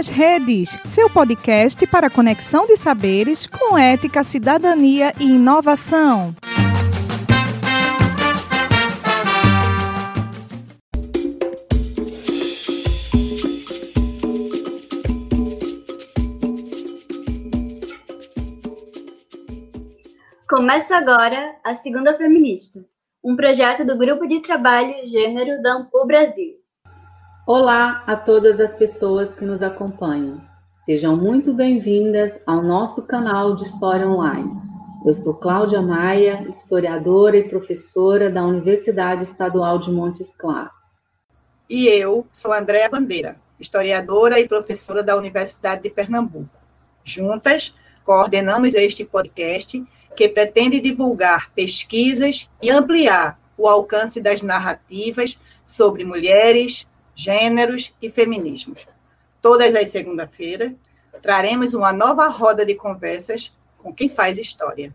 nas Redes, seu podcast para conexão de saberes com ética, cidadania e inovação. Começa agora a Segunda Feminista, um projeto do Grupo de Trabalho Gênero da Ampul Brasil. Olá a todas as pessoas que nos acompanham. Sejam muito bem-vindas ao nosso canal de História Online. Eu sou Cláudia Maia, historiadora e professora da Universidade Estadual de Montes Claros. E eu sou Andréa Bandeira, historiadora e professora da Universidade de Pernambuco. Juntas, coordenamos este podcast que pretende divulgar pesquisas e ampliar o alcance das narrativas sobre mulheres, gêneros e feminismos. Todas as segunda-feiras, traremos uma nova roda de conversas com quem faz história.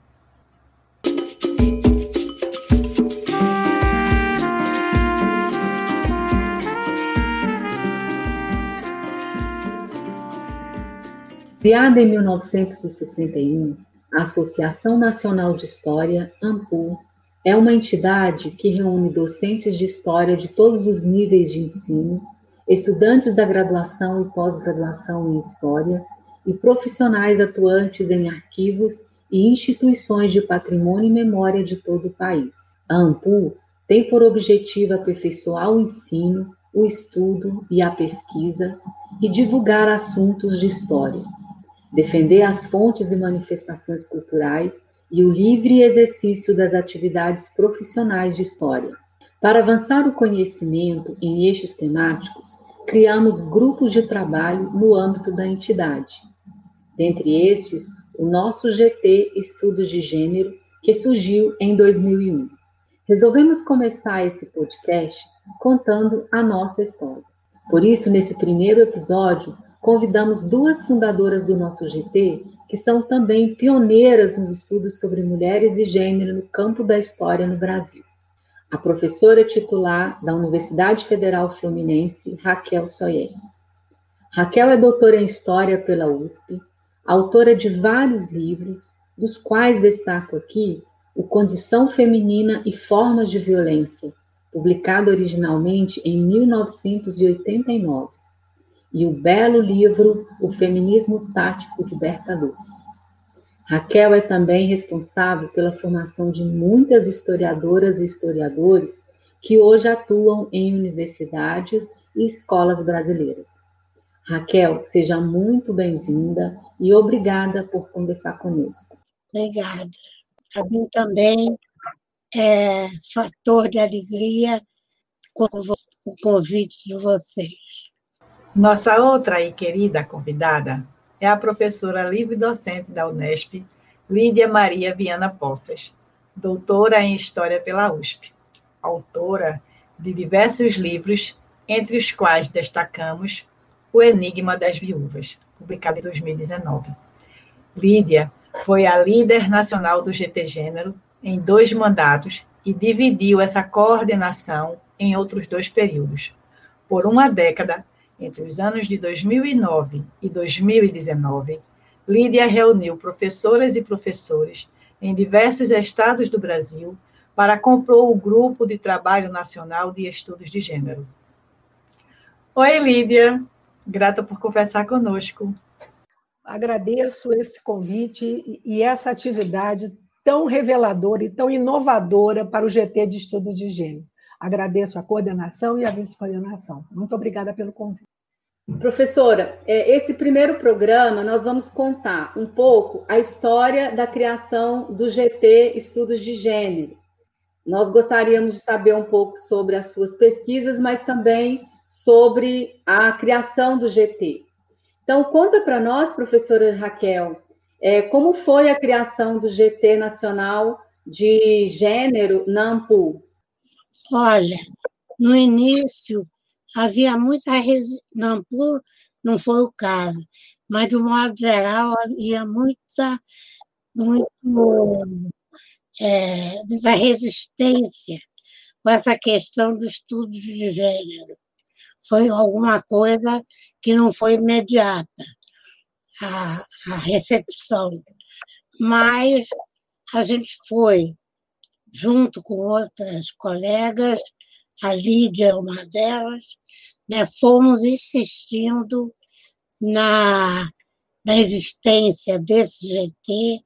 Criada em 1961, a Associação Nacional de História, AMPU, é uma entidade que reúne docentes de história de todos os níveis de ensino, estudantes da graduação e pós-graduação em história e profissionais atuantes em arquivos e instituições de patrimônio e memória de todo o país. A AMPU tem por objetivo aperfeiçoar o ensino, o estudo e a pesquisa e divulgar assuntos de história, defender as fontes e manifestações culturais e o livre exercício das atividades profissionais de história. Para avançar o conhecimento em eixos temáticos, criamos grupos de trabalho no âmbito da entidade. Dentre estes, o nosso GT Estudos de Gênero, que surgiu em 2001. Resolvemos começar esse podcast contando a nossa história. Por isso, nesse primeiro episódio, convidamos duas fundadoras do nosso GT que são também pioneiras nos estudos sobre mulheres e gênero no campo da história no Brasil. A professora titular da Universidade Federal Fluminense, Raquel Soyer. Raquel é doutora em História pela USP, autora de vários livros, dos quais destaco aqui o Condição Feminina e Formas de Violência, publicado originalmente em 1989 e o belo livro O Feminismo Tático de Berta Lutz. Raquel é também responsável pela formação de muitas historiadoras e historiadores que hoje atuam em universidades e escolas brasileiras. Raquel, seja muito bem-vinda e obrigada por conversar conosco. Obrigada. A mim também é fator de alegria com o convite de vocês. Nossa outra e querida convidada é a professora livre-docente da Unesp, Lídia Maria Viana Poças, doutora em História pela USP, autora de diversos livros, entre os quais destacamos O Enigma das Viúvas, publicado em 2019. Lídia foi a líder nacional do GT Gênero em dois mandatos e dividiu essa coordenação em outros dois períodos. Por uma década, entre os anos de 2009 e 2019, Lídia reuniu professoras e professores em diversos estados do Brasil para compor o Grupo de Trabalho Nacional de Estudos de Gênero. Oi, Lídia, grata por conversar conosco. Agradeço esse convite e essa atividade tão reveladora e tão inovadora para o GT de Estudo de Gênero. Agradeço a coordenação e a vice-coordenação. Muito obrigada pelo convite. Professora, é, esse primeiro programa nós vamos contar um pouco a história da criação do GT Estudos de Gênero. Nós gostaríamos de saber um pouco sobre as suas pesquisas, mas também sobre a criação do GT. Então, conta para nós, professora Raquel, é, como foi a criação do GT Nacional de Gênero na? Olha, no início havia muita não, não foi o caso, mas de um modo geral havia muita, muito, é, muita resistência com essa questão do estudo de gênero. foi alguma coisa que não foi imediata, a, a recepção. Mas a gente foi, junto com outras colegas, a Lídia é uma delas, né, fomos insistindo na, na existência desse GT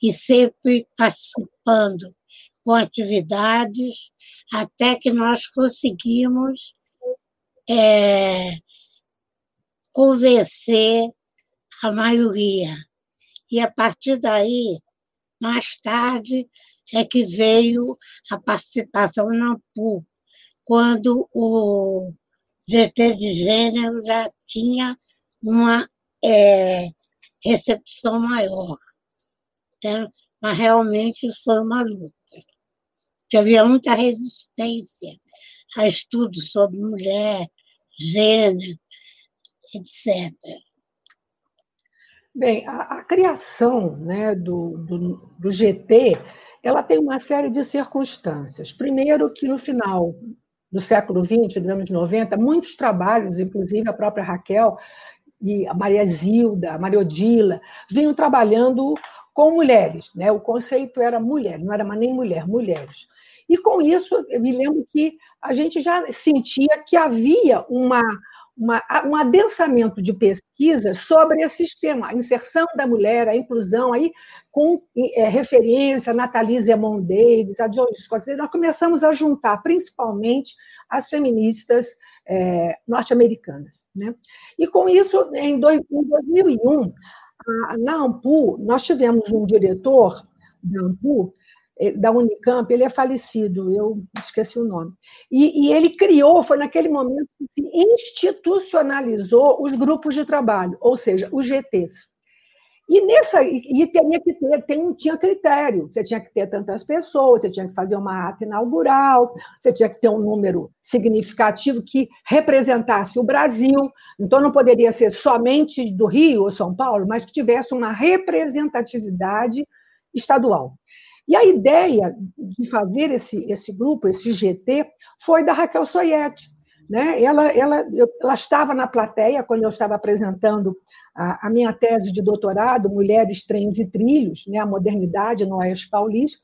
e sempre participando com atividades, até que nós conseguimos é, convencer a maioria. E a partir daí, mais tarde, é que veio a participação na AMPU, quando o GT de gênero já tinha uma é, recepção maior. Então, mas realmente foi uma luta. Que havia muita resistência a estudos sobre mulher, gênero, etc. Bem, a, a criação né, do, do, do, GT ela tem uma série de circunstâncias. Primeiro, que no final do século XX, dos anos 90, muitos trabalhos, inclusive a própria Raquel e a Maria Zilda, a Maria Odila, vinham trabalhando com mulheres. Né? O conceito era mulher, não era nem mulher, mulheres. E com isso, eu me lembro que a gente já sentia que havia uma, uma, um adensamento de pesquisa sobre esse tema, a inserção da mulher, a inclusão, aí, com é, referência a Nathalie Zemon Davis, a John Scott. Nós começamos a juntar, principalmente, as feministas é, norte-americanas. Né? E com isso, em, dois, em 2001, a, na AMPU, nós tivemos um diretor da AMPU, da Unicamp, ele é falecido, eu esqueci o nome. E, e, ele criou, foi naquele momento que se institucionalizou os grupos de trabalho, ou seja, os GTs. E nessa e teria que ter, tem, tinha critério. Você tinha que ter tantas pessoas, você tinha que fazer uma ata inaugural, você tinha que ter um número significativo que representasse o Brasil. Então não poderia ser somente do Rio ou São Paulo, mas que tivesse uma representatividade estadual. E a ideia de fazer esse, esse grupo, esse GT, foi da Raquel Soiete. Né? Ela, ela, ela estava na plateia quando eu estava apresentando a, a, minha tese de doutorado, Mulheres, Trens e Trilhos, né? a modernidade no Oeste Paulista,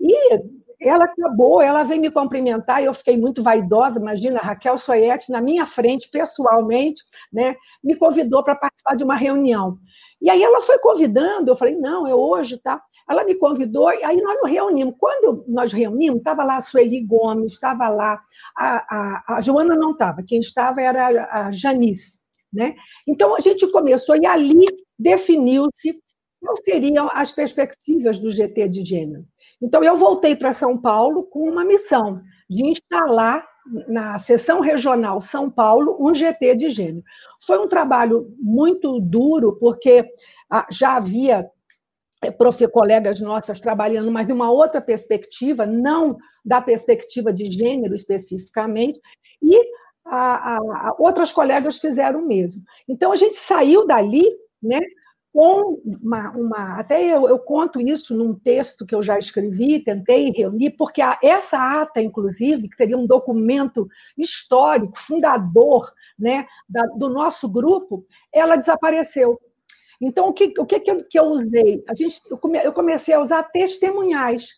e ela acabou, ela veio me cumprimentar e eu fiquei muito vaidosa, imagina, a Raquel Soiete na minha frente, pessoalmente, né? me convidou para participar de uma reunião. E aí ela foi convidando, eu falei, não, é hoje, tá? Ela me convidou e aí nós nos reunimos. Quando nós reunimos, estava lá a Sueli Gomes, estava lá, a, a, a Joana não estava, quem estava era a Janice. Né? Então a gente começou e ali definiu-se quais seriam as perspectivas do GT de gênero. Então eu voltei para São Paulo com uma missão de instalar na seção regional São Paulo um GT de gênero. Foi um trabalho muito duro porque ah, já havia é, prof, colegas nossas trabalhando, mas de uma outra perspectiva, não da perspectiva de gênero especificamente, e a, a, a outras colegas fizeram o mesmo. Então, a gente saiu dali né, com uma. uma até eu, eu, conto isso num texto que eu já escrevi, tentei reunir, porque a, essa ata, inclusive, que seria um documento histórico, fundador né, da, do nosso grupo, ela desapareceu então, o que, o que, que eu usei? A gente, eu, come, eu comecei a usar testemunhais,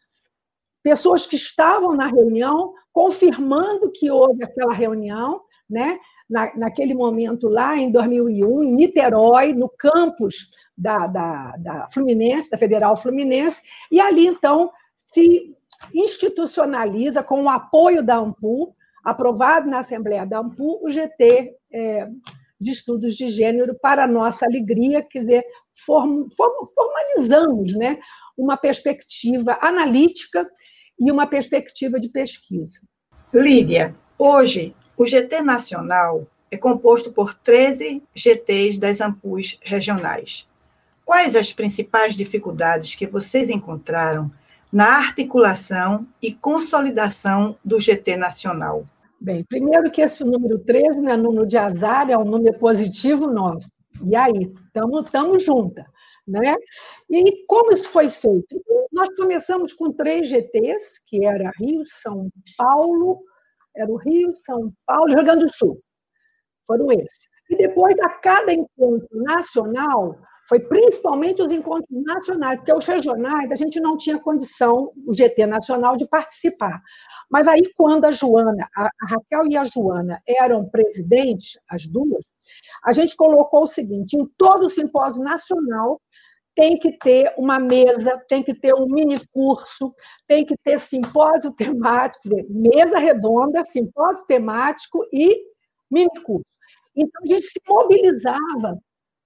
pessoas que estavam na reunião, confirmando que houve aquela reunião, né? Na, naquele momento lá, em 2001, em Niterói, no campus da, da, da Fluminense, da Federal Fluminense, e ali, então, se institucionaliza com o apoio da AMPU, aprovado na Assembleia da AMPU, o GT é, de estudos de gênero, para nossa alegria, quer dizer, form, form, formalizamos né, uma perspectiva analítica e uma perspectiva de pesquisa. Lídia, hoje o GT Nacional é composto por 13 GTs das AMPUs regionais. Quais as principais dificuldades que vocês encontraram na articulação e consolidação do GT Nacional? Bem, primeiro que esse número 13 não é número de azar, é um número positivo nosso. E aí, estamos juntas. Né? E como isso foi feito? Nós começamos com três GTs, que era Rio, São Paulo, era o Rio, São Paulo e Rio Grande do Sul. Foram esses. E depois, a cada encontro nacional, foi principalmente os encontros nacionais, porque os regionais a gente não tinha condição, o GT nacional, de participar. Mas aí, quando a Joana, a Raquel e a Joana eram presidentes, as duas, a gente colocou o seguinte: em todo o simpósio nacional tem que ter uma mesa, tem que ter um mini curso, tem que ter simpósio temático, mesa redonda, simpósio temático e mini curso. Então, a gente se mobilizava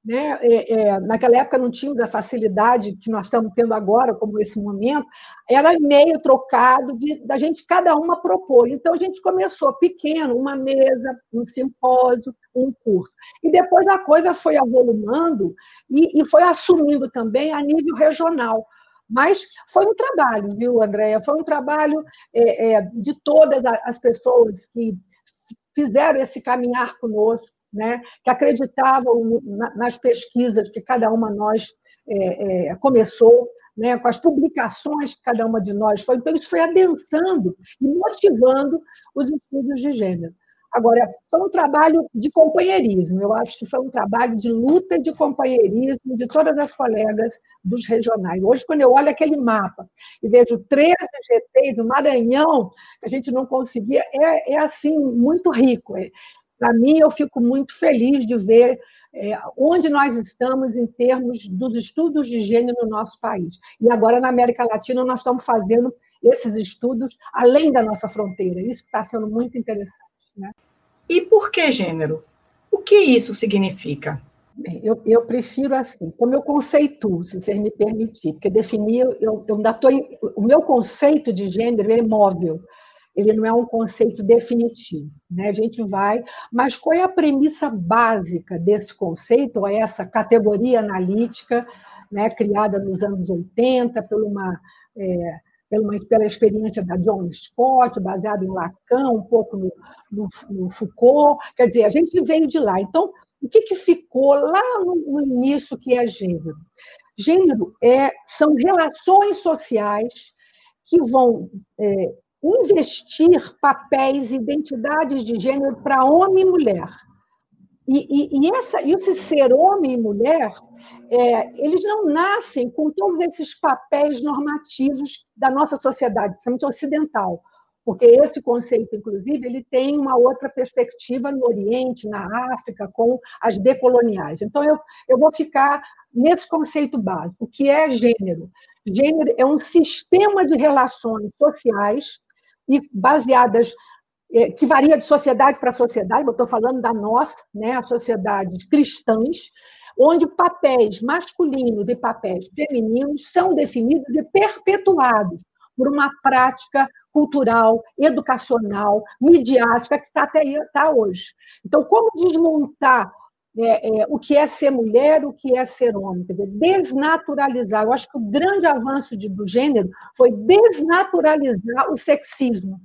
né? É, é, naquela época não tínhamos a facilidade que nós estamos tendo agora, como esse momento, era e-mail trocado de, da gente, cada uma propor. Então, a gente começou pequeno, uma mesa, um simpósio, um curso. E depois a coisa foi avolumando e, e foi assumindo também a nível regional. Mas foi um trabalho, viu, Andréia? Foi um trabalho é, é, de todas as pessoas que fizeram esse caminhar conosco, né, que acreditavam nas pesquisas que cada uma de nós é, é, começou, né, com as publicações que cada uma de nós foi. Então, isso foi adensando e motivando os estudos de gênero. Agora, foi um trabalho de companheirismo, eu acho que foi um trabalho de luta de companheirismo de todas as colegas dos regionais. Hoje, quando eu olho aquele mapa e vejo 13 GTs no Maranhão, a gente não conseguia, é, é assim, muito rico. É, para mim, eu fico muito feliz de ver é, onde nós estamos em termos dos estudos de gênero no nosso país. E agora, na América Latina, nós estamos fazendo esses estudos além da nossa fronteira. Isso está sendo muito interessante. Né? E por que gênero? O que isso significa? Eu, eu, prefiro assim, como eu conceituo, se você me permitir, porque definir, eu, eu ainda tô, o meu conceito de gênero é móvel ele não é um conceito definitivo. Né? A gente vai. Mas qual é a premissa básica desse conceito, ou é essa categoria analítica, né, criada nos anos 80 por uma, é, pela, pela experiência da John Scott, baseada em Lacan, um pouco no, no, no, Foucault. Quer dizer, a gente veio de lá. Então, o que, que ficou lá no, no início que é gênero? Gênero é, são relações sociais que vão é, investir papéis, identidades de gênero para homem e mulher. E, e, e essa, esse ser homem e mulher, é, eles não nascem com todos esses papéis normativos da nossa sociedade, principalmente ocidental, porque esse conceito, inclusive, ele tem uma outra perspectiva no Oriente, na África, com as decoloniais. Então, eu, eu vou ficar nesse conceito básico, que é gênero. Gênero é um sistema de relações sociais e baseadas é, que varia de sociedade para sociedade, eu estou falando da nossa, né, a sociedade cristãs, onde papéis masculinos e papéis femininos são definidos e perpetuados por uma prática cultural, educacional, midiática que está até tá hoje. Então, como desmontar é, é, o que é ser mulher, o que é ser homem, quer dizer, desnaturalizar. Eu acho que o grande avanço de, do gênero foi desnaturalizar o sexismo,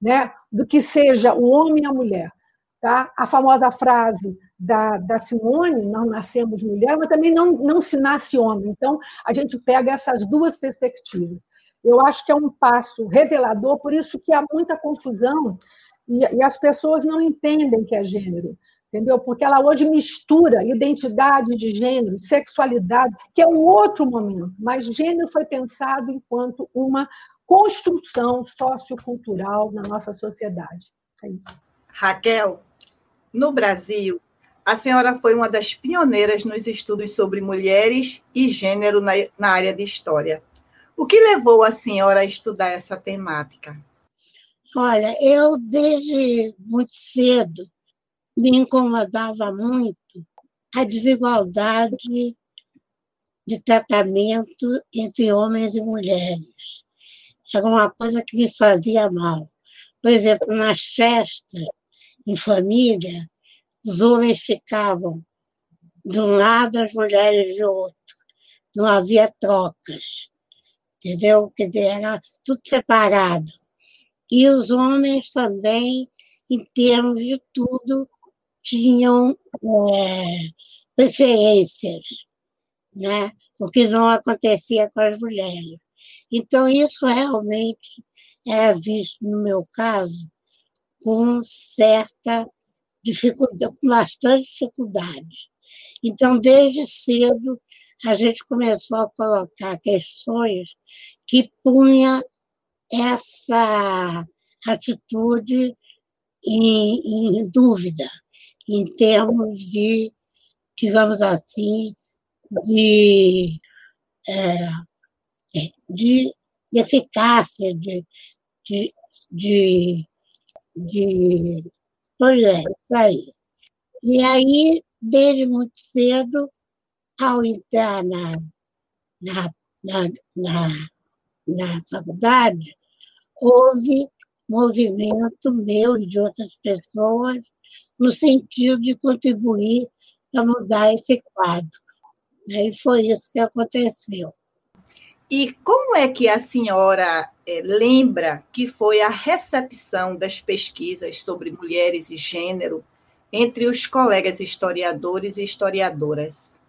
né? do que seja o homem e a mulher. Tá? A famosa frase da, da Simone, não nascemos mulher, mas também não, não se nasce homem. Então, a gente pega essas duas perspectivas. Eu acho que é um passo revelador, por isso que há muita confusão e, e as pessoas não entendem que é gênero entendeu? Porque ela hoje mistura identidade de gênero, sexualidade, que é um outro momento, mas gênero foi pensado enquanto uma construção sociocultural na nossa sociedade. É isso. Raquel, no Brasil, a senhora foi uma das pioneiras nos estudos sobre mulheres e gênero na, na área de história. O que levou a senhora a estudar essa temática? Olha, eu desde muito cedo me incomodava muito a desigualdade de tratamento entre homens e mulheres. Era uma coisa que me fazia mal. Por exemplo, nas festas, em família, os homens ficavam de um lado, as mulheres de outro. Não havia trocas, entendeu? Dizer, era tudo separado. E os homens também, em termos de tudo, tinham é, preferências, né? o que não acontecia com as mulheres. Então, isso realmente é visto, no meu caso, com certa dificuldade, com bastante dificuldade. Então, desde cedo, a gente começou a colocar questões que punha essa atitude em, em dúvida, em termos de, digamos assim, de, é, de eficácia, de, de, de, de projetos aí. E aí, desde muito cedo, ao entrar na, na, na, na, na faculdade, houve movimento meu e de outras pessoas no sentido de contribuir para mudar esse quadro. E foi isso que aconteceu. E como é que a senhora é, lembra que foi a recepção das pesquisas sobre mulheres e gênero entre os colegas historiadores e historiadoras?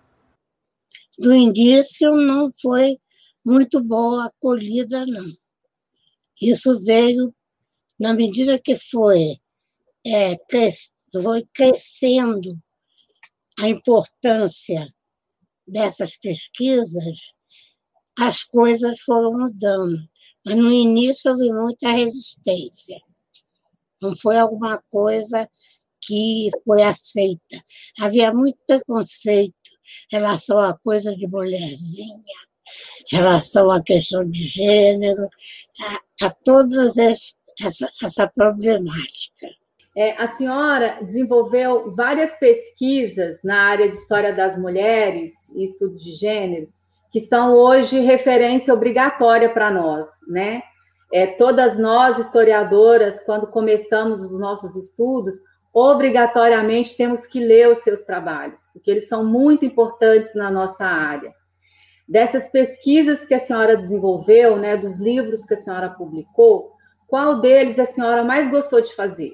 Do início não foi muito boa acolhida, não. Isso veio na medida que foi, é, foi crescendo a importância dessas pesquisas, as coisas foram mudando. Mas no início houve muita resistência. Não foi alguma coisa que foi aceita. Havia muito preconceito em relação à coisa de mulherzinha, em relação à questão de gênero, a, a todas as essa, essa problemática. É, a senhora desenvolveu várias pesquisas na área de história das mulheres e estudos de gênero, que são hoje referência obrigatória para nós, né? É, todas nós, historiadoras, quando começamos os nossos estudos, obrigatoriamente temos que ler os seus trabalhos, porque eles são muito importantes na nossa área. Dessas pesquisas que a senhora desenvolveu, né, dos livros que a senhora publicou, qual deles a senhora mais gostou de fazer?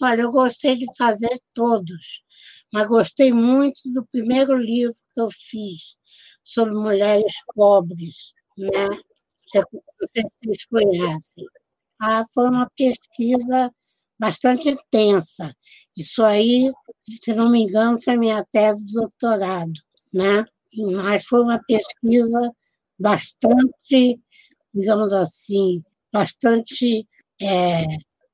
Olha, eu gostei de fazer todos, mas gostei muito do primeiro livro que eu fiz sobre mulheres pobres, né? Se vocês conhecem. Ah, foi uma pesquisa bastante intensa. Isso aí, se não me engano, foi minha tese de doutorado, né? Mas foi uma pesquisa bastante, digamos assim, bastante é,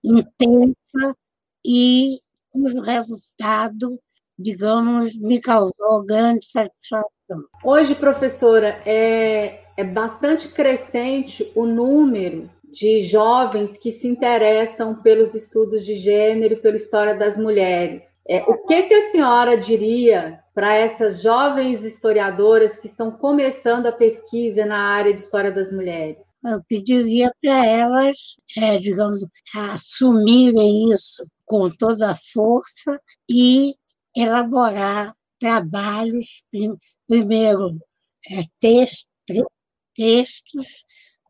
intensa e cujo resultado, digamos, me causou grande satisfação. Hoje, professora, é, é bastante crescente o número de jovens que se interessam pelos estudos de gênero e pela história das mulheres. É, o que, que a senhora diria para essas jovens historiadoras que estão começando a pesquisa na área de história das mulheres? Eu pediria para elas, é, digamos, assumirem isso com toda a força e elaborar trabalhos, primeiro é, textos,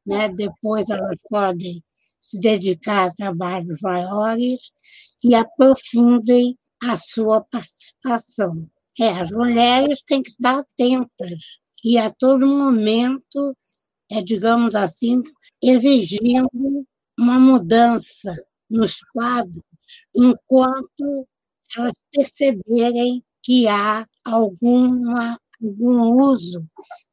né? depois elas podem se dedicar a trabalhos maiores e aprofundem a sua participação. É, as mulheres têm que estar atentas e a todo momento, é, digamos assim, exigindo uma mudança nos quadros, enquanto elas perceberem que há alguma, algum uso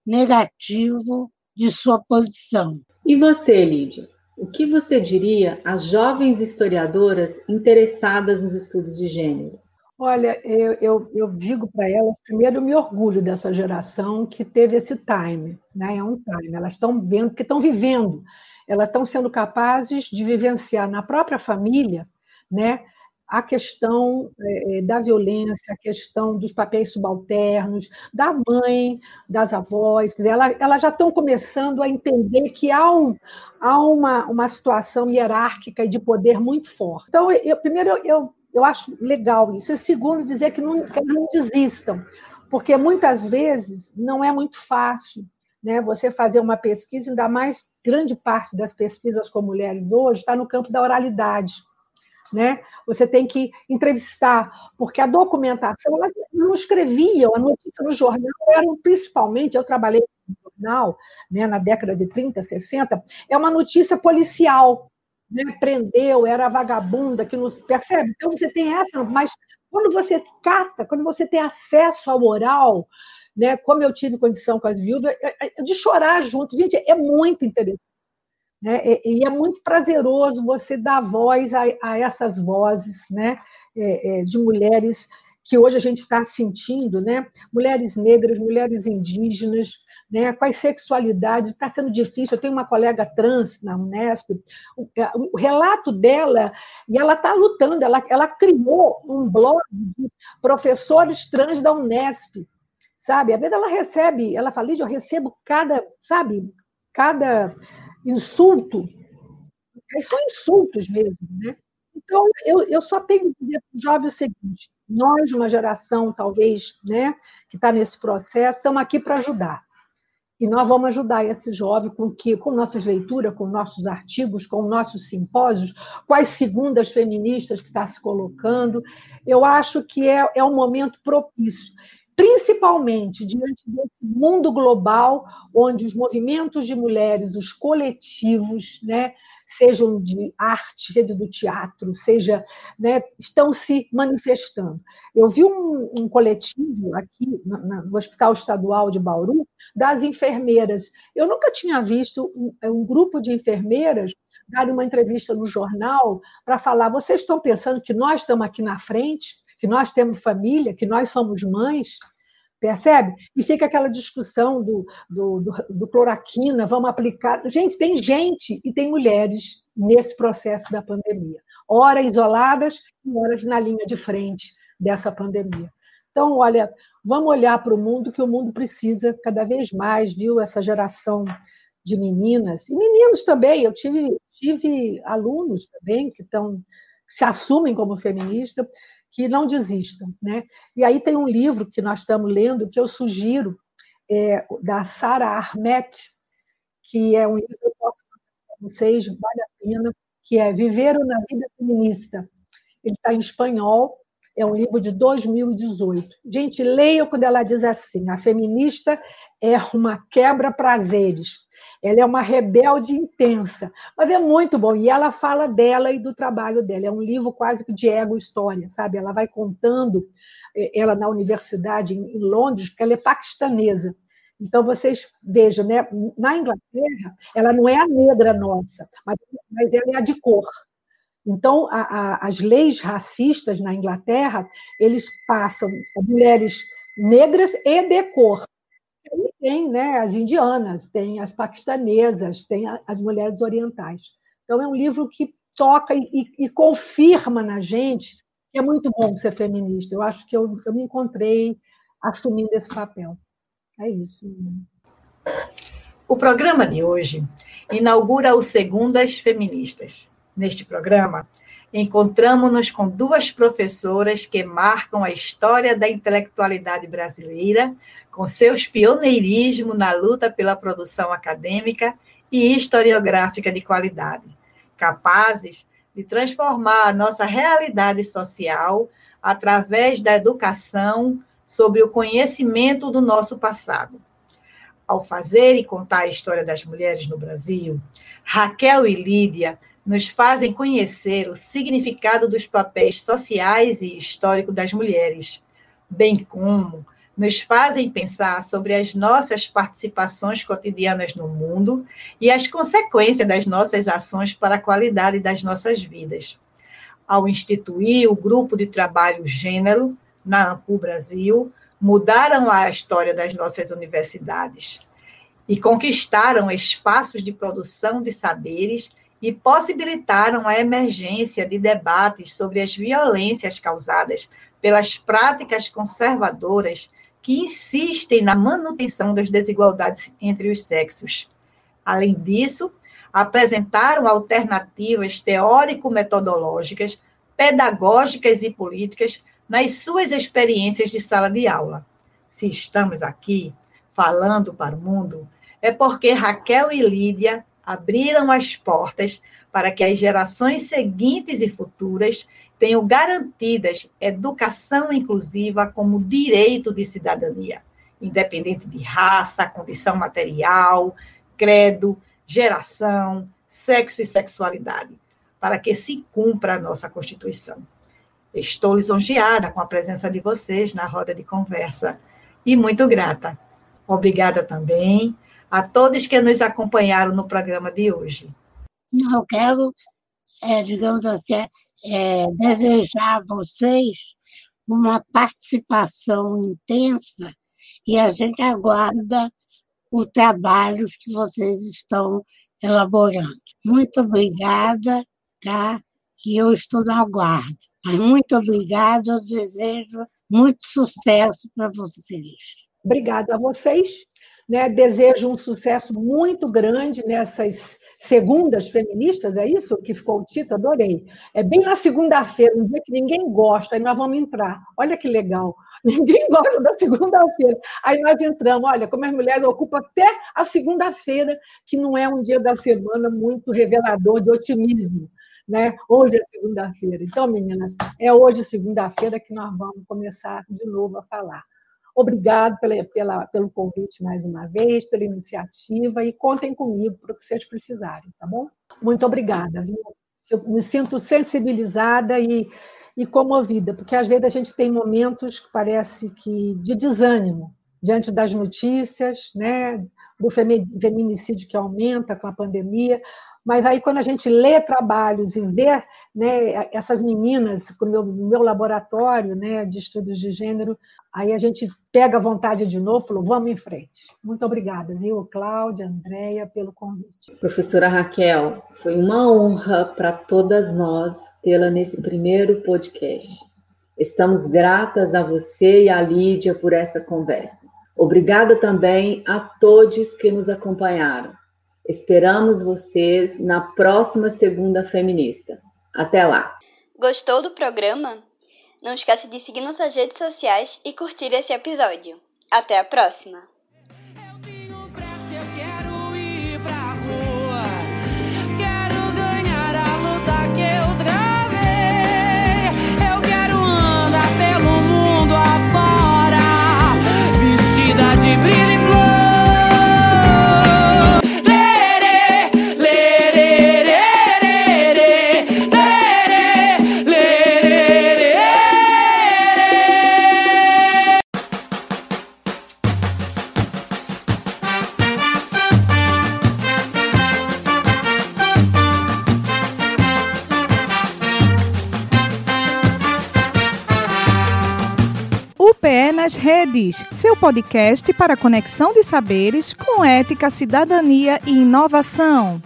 negativo de sua posição. E você, Lídia? O que você diria às jovens historiadoras interessadas nos estudos de gênero? Olha, eu, eu, eu digo para elas, primeiro, eu me orgulho dessa geração que teve esse time, né? é um time, elas estão vendo, porque estão vivendo, elas estão sendo capazes de vivenciar na própria família né, a questão é, da violência, a questão dos papéis subalternos, da mãe, das avós, quer dizer, elas, elas já estão começando a entender que há, um, há uma, uma situação hierárquica e de poder muito forte. Então, eu, primeiro, eu acho legal isso. E segundo, dizer que não, que não desistam, porque muitas vezes não é muito fácil né, você fazer uma pesquisa, ainda mais grande parte das pesquisas com mulheres hoje está no campo da oralidade. Né? Você tem que entrevistar, porque a documentação, elas não escreviam, a notícia no jornal eram principalmente, eu trabalhei no jornal né, na década de 30, 60, é uma notícia policial, né, prendeu, era vagabunda, que nos percebe. Então você tem essa, mas quando você cata, quando você tem acesso ao oral, né, como eu tive condição com as viúvas, é, é, de chorar junto, gente, é muito interessante. Né? E é muito prazeroso você dar voz a, a essas vozes né? É, é, de mulheres que hoje a gente está sentindo, né? mulheres negras, mulheres indígenas, né, com as sexualidades, está sendo difícil. Eu tenho uma colega trans na Unesp, o, é, o relato dela, e ela está lutando, ela, ela criou um blog de professores trans da Unesp, sabe? A vezes ela recebe, ela fala, eu recebo cada, sabe, cada insulto, são insultos mesmo, né? Então, eu, eu só tenho que dizer para o jovem o seguinte: nós, uma geração, talvez, né, que está nesse processo, estamos aqui para ajudar. E nós vamos ajudar esse jovem com que, com nossas leituras, com nossos artigos, com nossos simpósios, com as segundas feministas que está se colocando. Eu acho que é, é um momento propício, principalmente diante desse mundo global, onde os movimentos de mulheres, os coletivos, né, sejam de arte, seja do teatro, seja, né, estão se manifestando. Eu vi um, um coletivo aqui no Hospital Estadual de Bauru das enfermeiras. Eu nunca tinha visto um, é, um grupo de enfermeiras dar uma entrevista no jornal para falar: vocês estão pensando que nós estamos aqui na frente, que nós temos família, que nós somos mães? Percebe? E fica aquela discussão do, do, do, do, cloroquina, vamos aplicar. Gente, tem gente e tem mulheres nesse processo da pandemia. Horas isoladas e horas na linha de frente dessa pandemia. Então, olha, vamos olhar para o mundo, que o mundo precisa cada vez mais, viu? Essa geração de meninas, e meninos também. Eu tive, tive alunos também que, estão, que se assumem como feministas que não desistam. Né? E aí tem um livro que nós estamos lendo que eu sugiro, é, da Sara Armet, que é um livro que eu posso para vocês, vale a pena, que é Viver na Vida Feminista. Ele está em espanhol, é um livro de 2018. Gente, leiam quando ela diz assim: a feminista é uma quebra-prazeres ela é uma rebelde intensa, mas é muito bom. E ela fala dela e do trabalho dela. É um livro quase que de ego-história, sabe? Ela vai contando, eh, ela na universidade em Londres, porque ela é paquistanesa. Então, vocês vejam, né? na Inglaterra, ela não é a negra nossa, mas, mas ela é a de cor. Então, a, a, as leis racistas na Inglaterra, eles passam mulheres negras e de cor tem né, as indianas, tem as paquistanesas, tem as mulheres orientais. Então, é um livro que toca e, e, e confirma na gente que é muito bom ser feminista. Eu acho que eu, eu me encontrei assumindo esse papel. É isso. O programa de hoje inaugura o Segundas Feministas. Neste programa, encontramos-nos com duas professoras que marcam a história da intelectualidade brasileira, com seus pioneirismo na luta pela produção acadêmica e historiográfica de qualidade, capazes de transformar a nossa realidade social através da educação sobre o conhecimento do nosso passado. Ao fazer e contar a história das mulheres no Brasil, Raquel e Lídia nos fazem conhecer o significado dos papéis sociais e históricos das mulheres, bem como nos fazem pensar sobre as nossas participações cotidianas no mundo e as consequências das nossas ações para a qualidade das nossas vidas. Ao instituir o grupo de trabalho Gênero na AMPU Brasil, mudaram a história das nossas universidades e conquistaram espaços de produção de saberes e possibilitaram a emergência de debates sobre as violências causadas pelas práticas conservadoras que insistem na manutenção das desigualdades entre os sexos. Além disso, apresentaram alternativas teórico-metodológicas, pedagógicas e políticas nas suas experiências de sala de aula. Se estamos aqui falando para o mundo, é porque Raquel e Lídia abriram as portas para que as gerações seguintes e futuras tenham garantidas educação inclusiva como direito de cidadania, independente de raça, condição material, credo, geração, sexo e sexualidade. para que se cumpra a nossa Constituição. Estou lisonjeada com a presença de vocês na roda de conversa e muito grata. Obrigada também a todos que nos acompanharam no programa de hoje. Eu quero, é, digamos assim, é, desejar a vocês uma participação intensa e a gente aguarda o trabalho que vocês estão elaborando. Muito obrigada, tá? E eu estou no aguardo. Mas muito obrigada, eu desejo muito sucesso para vocês. Obrigada a vocês. Né? Desejo um sucesso muito grande nessas segundas feministas, é isso que ficou o título? Adorei. É bem na segunda-feira, um dia que ninguém gosta, aí nós vamos entrar. Olha que legal. Ninguém gosta da segunda-feira. Aí nós entramos, olha, como as mulheres ocupam até a segunda-feira, que não é um dia da semana muito revelador de otimismo. Né? Hoje é segunda-feira. Então, meninas, é hoje, segunda-feira, que nós vamos começar de novo a falar. Obrigado pela, pela, pelo convite mais uma vez, pela iniciativa e contem comigo para o que vocês precisarem, tá bom? Muito obrigada. Eu me sinto sensibilizada e e comovida, porque às vezes a gente tem momentos que parece que de desânimo diante das notícias, né, do feminicídio que aumenta com a pandemia, mas aí quando a gente lê trabalhos e vê né, essas meninas com o meu, meu laboratório né, de estudos de gênero, aí a gente pega a vontade de novo e falou, vamos em frente. Muito obrigada, viu, Cláudia, Andréia, pelo convite. Professora Raquel, foi uma honra para todas nós tê-la nesse primeiro podcast. Estamos gratas a você e a Lídia por essa conversa. Obrigada também a todos que nos acompanharam. Esperamos vocês na próxima Segunda Feminista. Até lá! Gostou do programa? Não esqueça de seguir nossas redes sociais e curtir esse episódio. Até a próxima! Podcast para conexão de saberes com ética, cidadania e inovação.